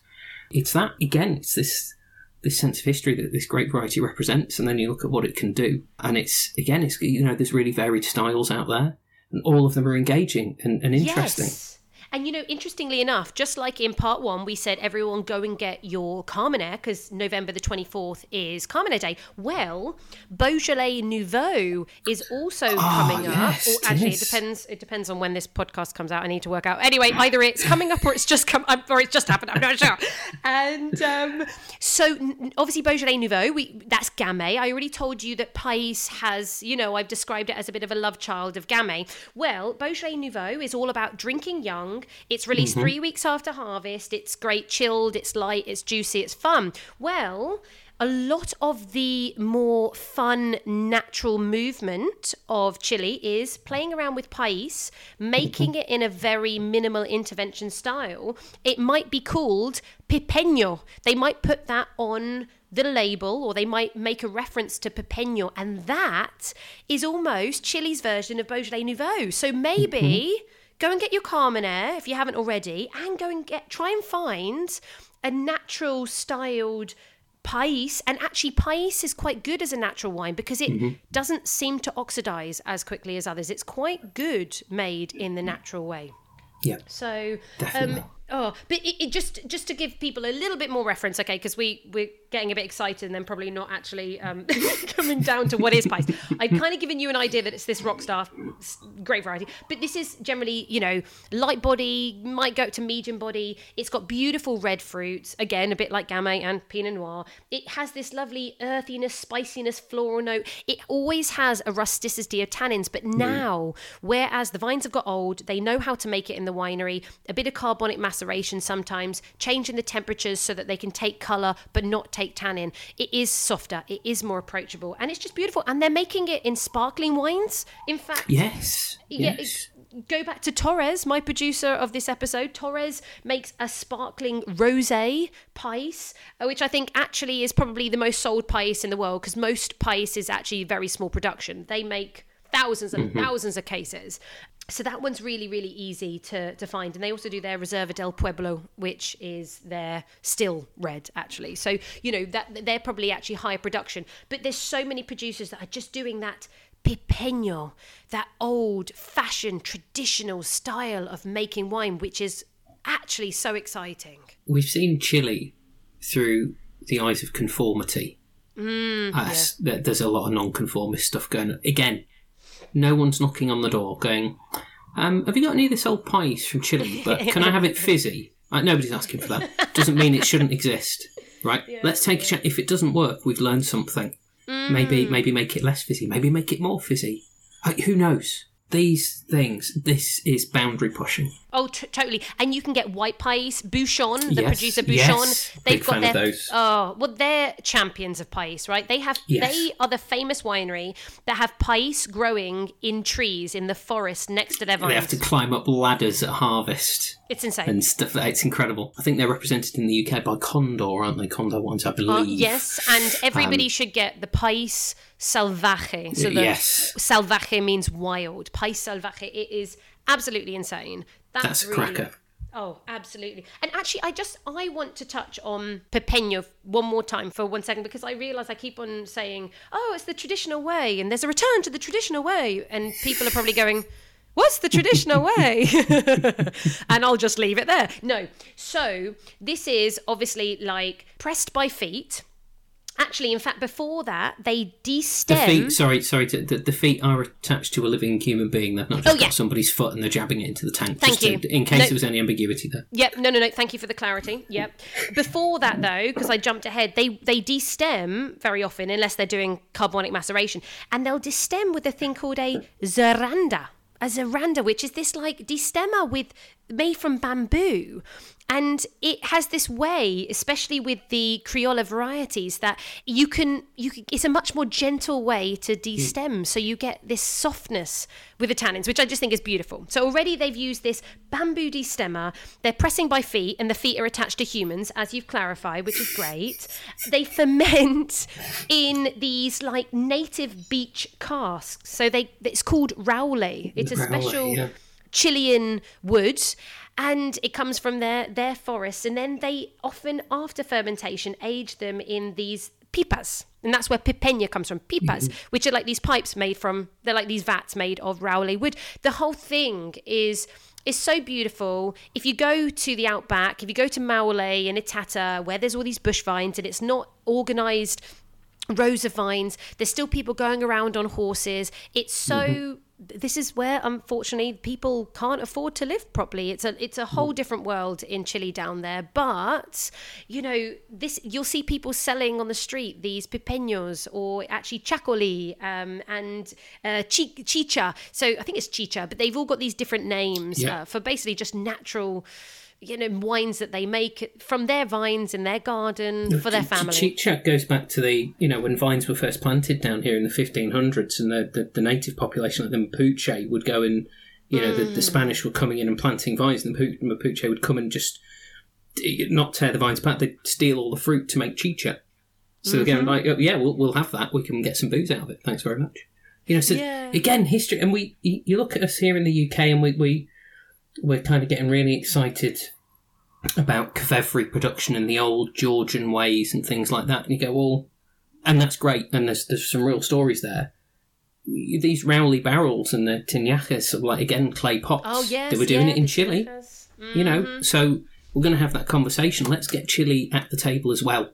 It's that again. It's this this sense of history that this great variety represents, and then you look at what it can do, and it's again, it's you know, there's really varied styles out there, and all of them are engaging and, and interesting. Yes. And you know, interestingly enough, just like in part one, we said everyone go and get your Carmenere because November the 24th is Carmenere Day. Well, Beaujolais Nouveau is also coming Ah, yes, up. Or it actually, it is. depends. It depends on when this podcast comes out. I need to work out. Anyway, either it's coming up or it's just come um, or it's just happened. I'm not sure. And um, so, obviously, Beaujolais Nouveau. We that's Gamay. I already told you that Pais has. You know, I've described it as a bit of a love child of Gamay. Well, Beaujolais Nouveau is all about drinking young. It's released mm-hmm. three weeks after harvest. It's great, chilled. It's light. It's juicy. It's fun. Well a lot of the more fun natural movement of Chile is playing around with pais, making it in a very minimal intervention style. It might be called pipeño. They might put that on the label or they might make a reference to pipeño and that is almost Chile's version of Beaujolais Nouveau. So mm-hmm. maybe go and get your Carmenere if you haven't already and go and get try and find a natural styled Pais, and actually, Pais is quite good as a natural wine because it Mm-hmm. doesn't seem to oxidize as quickly as others. It's quite good made in the natural way. Yeah, So, Definitely. um, oh, but it, it just just to give people a little bit more reference, okay? Because we we're getting a bit excited and then probably not actually um, coming down to what is Pais. I've kind of given you an idea that it's this rock star, great variety, but this is generally you know light body, might go up to medium body. It's got beautiful red fruits, again a bit like Gamay and Pinot Noir. It has this lovely earthiness, spiciness, floral note. It always has a rusticity of tannins, but now whereas the vines have got old, they know how to make it in the winery. A bit of carbonic maceration sometimes, changing the temperatures so that they can take color but not take tannin. It is softer, it is more approachable, and it's just beautiful. And they're making it in sparkling wines. In fact, yes, yeah, yes. go back to Torres, my producer of this episode. Torres makes a sparkling rosé pais, uh, which I think actually is probably the most sold pais in the world because most pais is actually very small production. They make thousands and thousands of cases. So that one's really, really easy to, to find. And they also do their Reserva del Pueblo, which is their still red, actually. So, you know, that they're probably actually higher production. But there's so many producers that are just doing that pipeño, that old fashioned traditional style of making wine, which is actually so exciting. We've seen Chile through the eyes of conformity. Mm, there- There's a lot of non-conformist stuff going on. Again, no one's knocking on the door going, um, have you got any of this old Pais from Chile? But can I have it fizzy? Like, nobody's asking for that. Doesn't mean it shouldn't exist, right? Let's take a chance. If it doesn't work, we've learned something. Maybe, maybe make it less fizzy. Maybe make it more fizzy. Uh, who knows? These things. This is boundary pushing. Oh, t- totally. And you can get white Pais. Bouchon, the Yes, producer Bouchon, yes. they've Big got fan their of those. oh, well, they're champions of Pais, right? They have Yes. they are the famous winery that have Pais growing in trees in the forest next to their vines. They have to climb up ladders at harvest. It's insane. and stuff. It's incredible. I think they're represented in the UK by Condor, aren't they? Condor wines, I Uh, believe. yes, and everybody should get the Pais Salvaje. So the Yes. Salvaje means wild. Pais Salvaje. It is absolutely insane. That's, That's a really, cracker. Oh, absolutely. And actually, I just I want to touch on Pipeño one more time for one second because I realise I keep on saying, "Oh, it's the traditional way," and there's a return to the traditional way, and people are probably going. What's the traditional way? and I'll just leave it there. No. So, this is obviously like pressed by feet. Actually, in fact, before that, they The destem. feet, sorry, sorry, to, the, the feet are attached to a living human being. They've not just Oh, yeah. got somebody's foot and they're jabbing it into the tank. Thank just to- you. in case No. there was any ambiguity there. Yep. No, no, no. Thank you for the clarity. Yep. Before that, though, because I jumped ahead, they they destem very often unless they're doing carbonic maceration, and they'll destem with a thing called a zaranda. A zaranda, which is this like destemmer with made from bamboo. And it has this way, especially with the Criolla varieties, that you can you can, it's a much more gentle way to mm. destem. So you get this softness with the tannins, which I just think is beautiful. So already they've used this bamboo destemmer. They're pressing by feet, and the feet are attached to humans, as you've clarified, which is great. They ferment in these like native beach casks. So they it's called raulí. It's a special yeah. Chilean wood and it comes from their their forests and then they often after fermentation age them in these pipas and that's where pipeño comes from pipas mm-hmm. which are like these pipes made from they're like these vats made of raulí wood the whole thing is is so beautiful. If you go to the outback, if you go to Maule and Itata, where there's all these bush vines and it's not organized rows of vines. There's still people going around on horses. It's so. Mm-hmm. This is where, unfortunately, people can't afford to live properly. It's a it's a whole different world in Chile down there. But you know, this you'll see people selling on the street these pipeños or actually chacoli um, and uh, chicha. So I think it's chicha, but they've all got these different names Yeah. uh, for basically just natural. You know, wines that they make from their vines in their garden for their family. Chicha goes back to the, you know, when vines were first planted down here in the 1500s and the, the, the native population, like the Mapuche, would go and, you know, the, Mm. the Spanish were coming in and planting vines and the Mapuche would come and just eh, not tear the vines back, they'd steal all the fruit to make chicha. So Mm-hmm. going like, oh, yeah, we'll, we'll have that. We can get some booze out of it. Thanks very much. You know, so Yeah. again, history, and we, you look at us here in the UK and we, we, we're kind of getting really excited about Qvevri production and the old Georgian ways and things like that. And you go, well, and that's great. And there's there's some real stories there. These raulí barrels and the tinajas, are like again clay pots. Oh yes, they were doing yeah, it in Chile. tinajas. You know, Mhm. so we're going to have that conversation. Let's get Chile at the table as well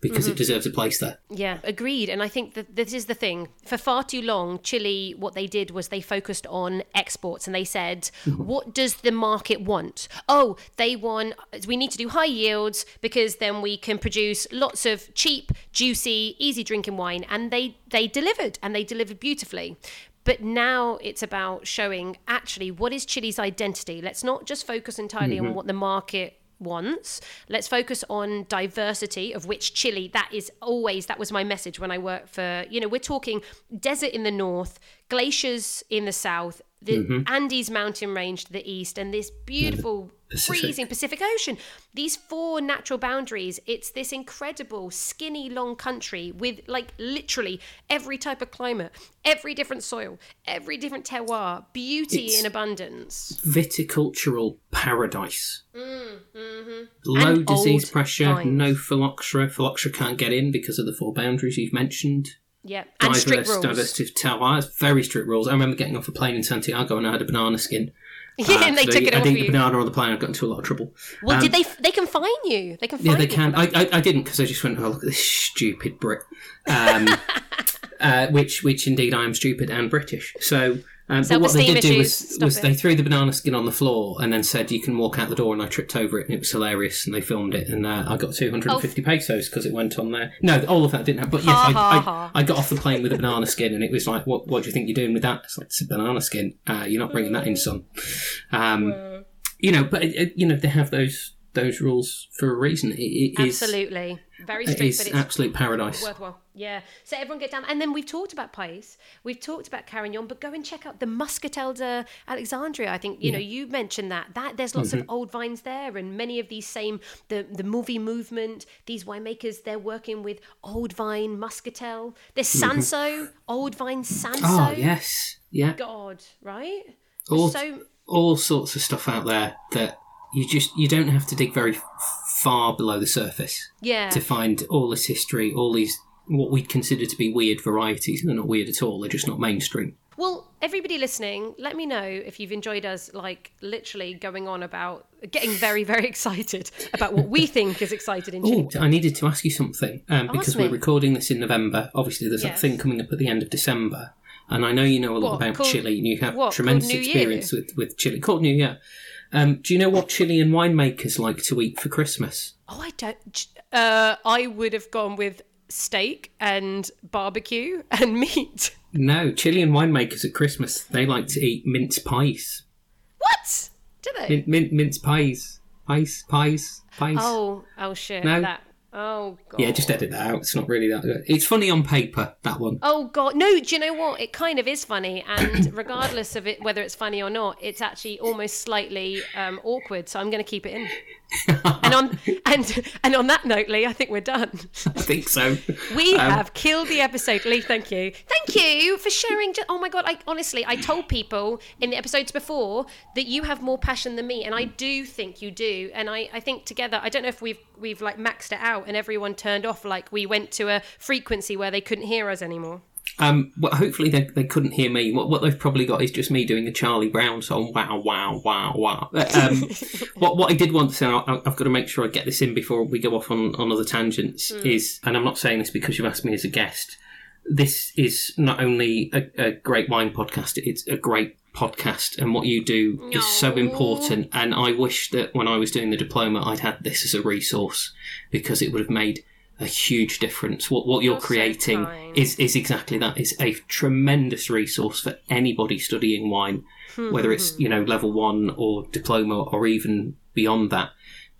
because Mm-hmm. it deserves a place there. Yeah, agreed. And I think that this is the thing. For far too long, Chile, what they did was they focused on exports and they said, Mm-hmm. what does the market want? Oh, they want, we need to do high yields because then we can produce lots of cheap, juicy, easy drinking wine. And they, they delivered and they delivered beautifully. But now it's about showing actually what is Chile's identity. Let's not just focus entirely on what the market wants. Let's focus on diversity, of which Chile, that is always, that was my message when I worked for, you know, we're talking desert in the north, glaciers in the south, the mm-hmm. Andes mountain range to the east, and this beautiful Pacific. freezing Pacific Ocean. These four natural boundaries, it's this incredible, skinny, long country with like literally every type of climate, every different soil, every different terroir, beauty It's- in abundance. Viticultural paradise. Mm. Low disease pressure, vines. no phylloxera. Phylloxera can't get in because of the four boundaries you've mentioned. Yeah, and strict rules. diversity of terroirs, very strict rules. I remember getting off a plane in Santiago and I had a banana skin. Yeah, and they so took it I'd off eaten you. the banana on the plane. I got into a lot of trouble. Well, Um, did they? They can fine you. They can fine Yeah, they can. I. I, I didn't because I just went, oh, look at this stupid Brit. Um, uh, which, which indeed I am stupid and British. So, um, but what they did do was, was they threw the banana skin on the floor and then said, you can walk out the door. And I tripped over it and it was hilarious. And they filmed it. And uh, I got 250 pesos because it went on there. No, all of that didn't happen. But yes, Ha, I, ha, I, ha. I got off the plane with a banana skin and it was like, what, what do you think you're doing with that? It's like, it's a banana skin. Uh, you're not bringing that in, son. Um, you know, but you know they have those those rules for a reason. It, it is Very it strict, is but it's absolute paradise. worthwhile. Yeah. So everyone get down, and then we've talked about Pais, we've talked about Carignan, but go and check out the Muscatel de Alexandria. I think you know you mentioned that that there's lots Mm-hmm. of old vines there, and many of these same the the Movi movement. These winemakers they're working with old vine Muscatel. There's Cinsault, old vine Cinsault. Mm-hmm. Oh yes, yeah, God, right? all so all sorts of stuff out there that you just you don't have to dig very far below the surface Yeah. to find all this history, all these what we'd consider to be weird varieties. They're not weird at all. They're just not mainstream. Well, everybody listening, let me know if you've enjoyed us, like literally going on about getting very, very excited about what we think is excited in Chile. Oh, I needed to ask you something um, because me. we're recording this in November. Obviously, there's Yes. that thing coming up at the end of December, and I know you know a lot What, about called- Chile, and you have what, tremendous called New Year? experience with with Chile. Called New Year. Um, do you know what Chilean winemakers like to eat for Christmas? Oh, I don't. Uh, I would have gone with steak and barbecue and meat. No, Chilean winemakers at Christmas they like to eat mince pies. What? Do they? Min- min- mince pies, pies, pies, pies. Oh, oh shit. No. That. Oh god. Yeah, just edit that out. It's not really that good. It's funny on paper, that one. Oh god, no! Do you know what? It kind of is funny, and regardless of it whether it's funny or not, it's actually almost slightly um, awkward. So I'm going to keep it in. And on and and on that note, Lee, I think we're done. I think so. We Um, have killed the episode, Lee. Thank you, thank you for sharing. Oh my god! I honestly, I told people in the episodes before that you have more passion than me, and I do think you do. And I, I think together, I don't know if we've we've like maxed it out, and everyone turned off, like we went to a frequency where they couldn't hear us anymore. Um, well, hopefully they, they couldn't hear me. What, what they've probably got is just me doing a Charlie Brown song. Wow, wow, wow, wow. Uh, Um, what what I did want to say, I, I've got to make sure I get this in before we go off on, on other tangents. Is and I'm not saying this because you've asked me as a guest. This is not only a, a great wine podcast; it's a great podcast, and what you do is so important. And I wish that when I was doing the diploma, I'd had this as a resource because it would have made a huge difference. What what you're You're creating is is exactly that. It's a tremendous resource for anybody studying wine, whether it's you know level one or diploma or even beyond that.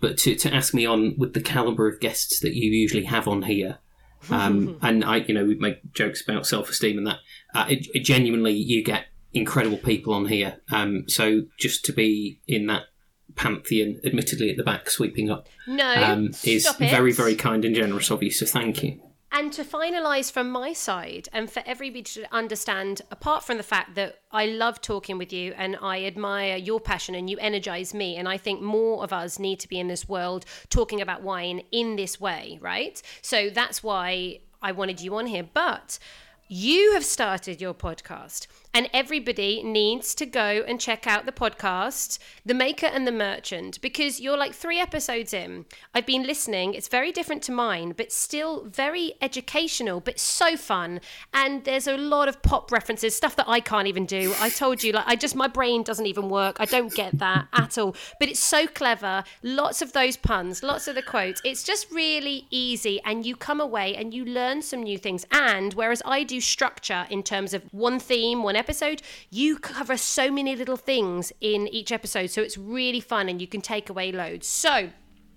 But to, to ask me on with the caliber of guests that you usually have on here, um, and I you know we make jokes about self esteem and that. Uh, it, it genuinely, you get incredible people on here. Um, so just to be in that pantheon, admittedly at the back, sweeping up, No, um, is stop it. very very kind and generous of you. So thank you. And to finalise from my side, and for everybody to understand, apart from the fact that I love talking with you and I admire your passion and you energise me, and I think more of us need to be in this world talking about wine in this way, right? So that's why I wanted you on here. But you have started your podcast, and everybody needs to go and check out the podcast, The Maker and the Merchant, because you're like three episodes in. I've been listening. It's very different to mine, but still very educational, but so fun. And there's a lot of pop references, stuff that I can't even do. I told you, like, I just, my brain doesn't even work. I don't get that at all. But it's so clever. Lots of those puns, lots of the quotes. It's just really easy. And you come away and you learn some new things. And whereas I do structure in terms of one theme, one episode, you cover so many little things in each episode. So it's really fun and you can take away loads. So,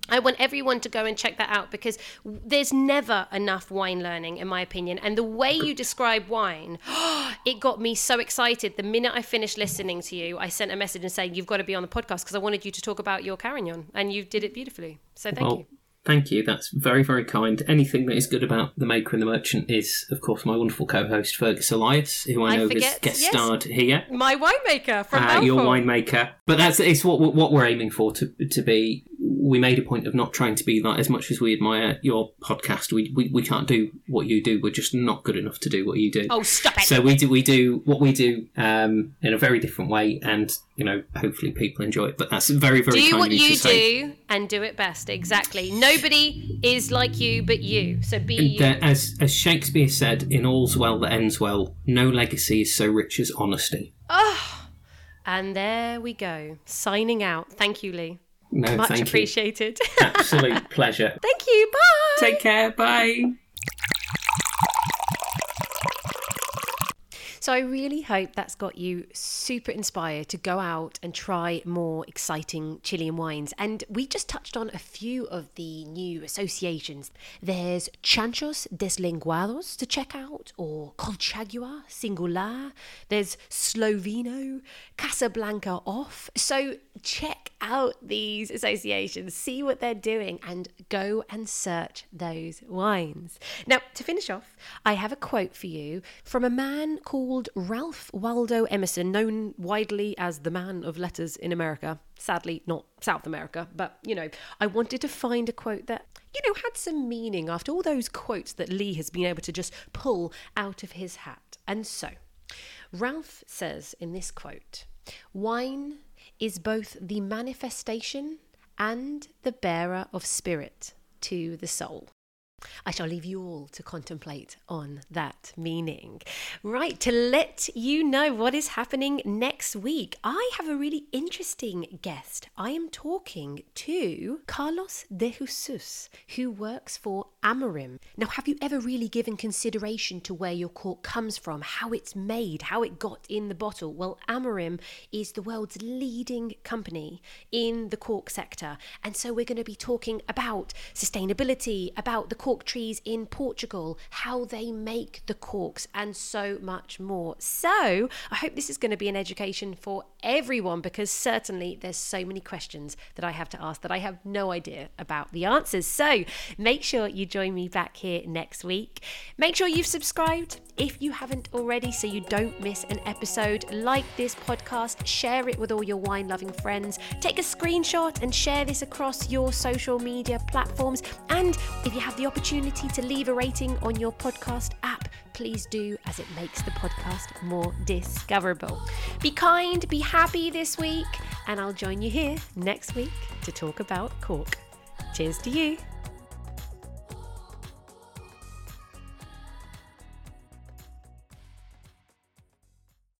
I want everyone to go and check that out because there's never enough wine learning, in my opinion. And the way you describe wine, it got me so excited. The minute I finished listening to you, I sent a message and saying, You've got to be on the podcast because I wanted you to talk about your Carignan. And you did it beautifully. So thank Well, you. Thank you. That's very, very kind. Anything that is good about The Maker and the Merchant is, of course, my wonderful co host, Fergus Elias, who I I know forget- has guest yes. starred here. My winemaker from Uh, your winemaker. But that's it's what what we're aiming for to to be. We made a point of not trying to be like as much as we admire your podcast. We we, we can't do what you do. We're just not good enough to do what you do. Oh, stop it. So we do we do what we do um, in a very different way, and you know, hopefully people enjoy it. But that's very very do what you you to say. do and do it best. Exactly. Nobody is like you but you. So be you. Uh, as as Shakespeare said, "In all's well that ends well, no legacy is so rich as honesty." And there we go. Signing out. Thank you, Lee. No, Much appreciated. Absolute pleasure. Thank you. Bye. Take care. Bye. So I really hope that's got you super inspired to go out and try more exciting Chilean wines. And we just touched on a few of the new associations. There's Chanchos Deslenguados to check out, or Colchagua Singular. There's Sloveno, Casablanca Off. So check out these associations, see what they're doing, and go and search those wines. Now, to finish off, I have a quote for you from a man called Ralph Waldo Emerson, known widely as the man of letters in America. Sadly, not South America, but you know, I wanted to find a quote that, you know, had some meaning after all those quotes that Lee has been able to just pull out of his hat. And so, Ralph says in this quote Wine is both the manifestation and the bearer of spirit to the soul. I shall leave you all to contemplate on that meaning. Right, to let you know what is happening next week, I have a really interesting guest. I am talking to Carlos de Jesus, who works for Amorim. Now, have you ever really given consideration to where your cork comes from, how it's made, how it got in the bottle? Well, Amorim is the world's leading company in the cork sector. And so we're going to be talking about sustainability, about the cork trees in Portugal, how they make the corks, and so much more. So I hope this is going to be an education for everyone because certainly there's so many questions that I have to ask that I have no idea about the answers. So make sure you join me back here next week. Make sure you've subscribed if you haven't already so you don't miss an episode. Like this podcast, share it with all your wine loving friends, take a screenshot and share this across your social media platforms. And if you have the opportunity to leave a rating on your podcast app, please do as it makes the podcast more discoverable. Be kind, be happy this week, and I'll join you here next week to talk about cork. Cheers to you.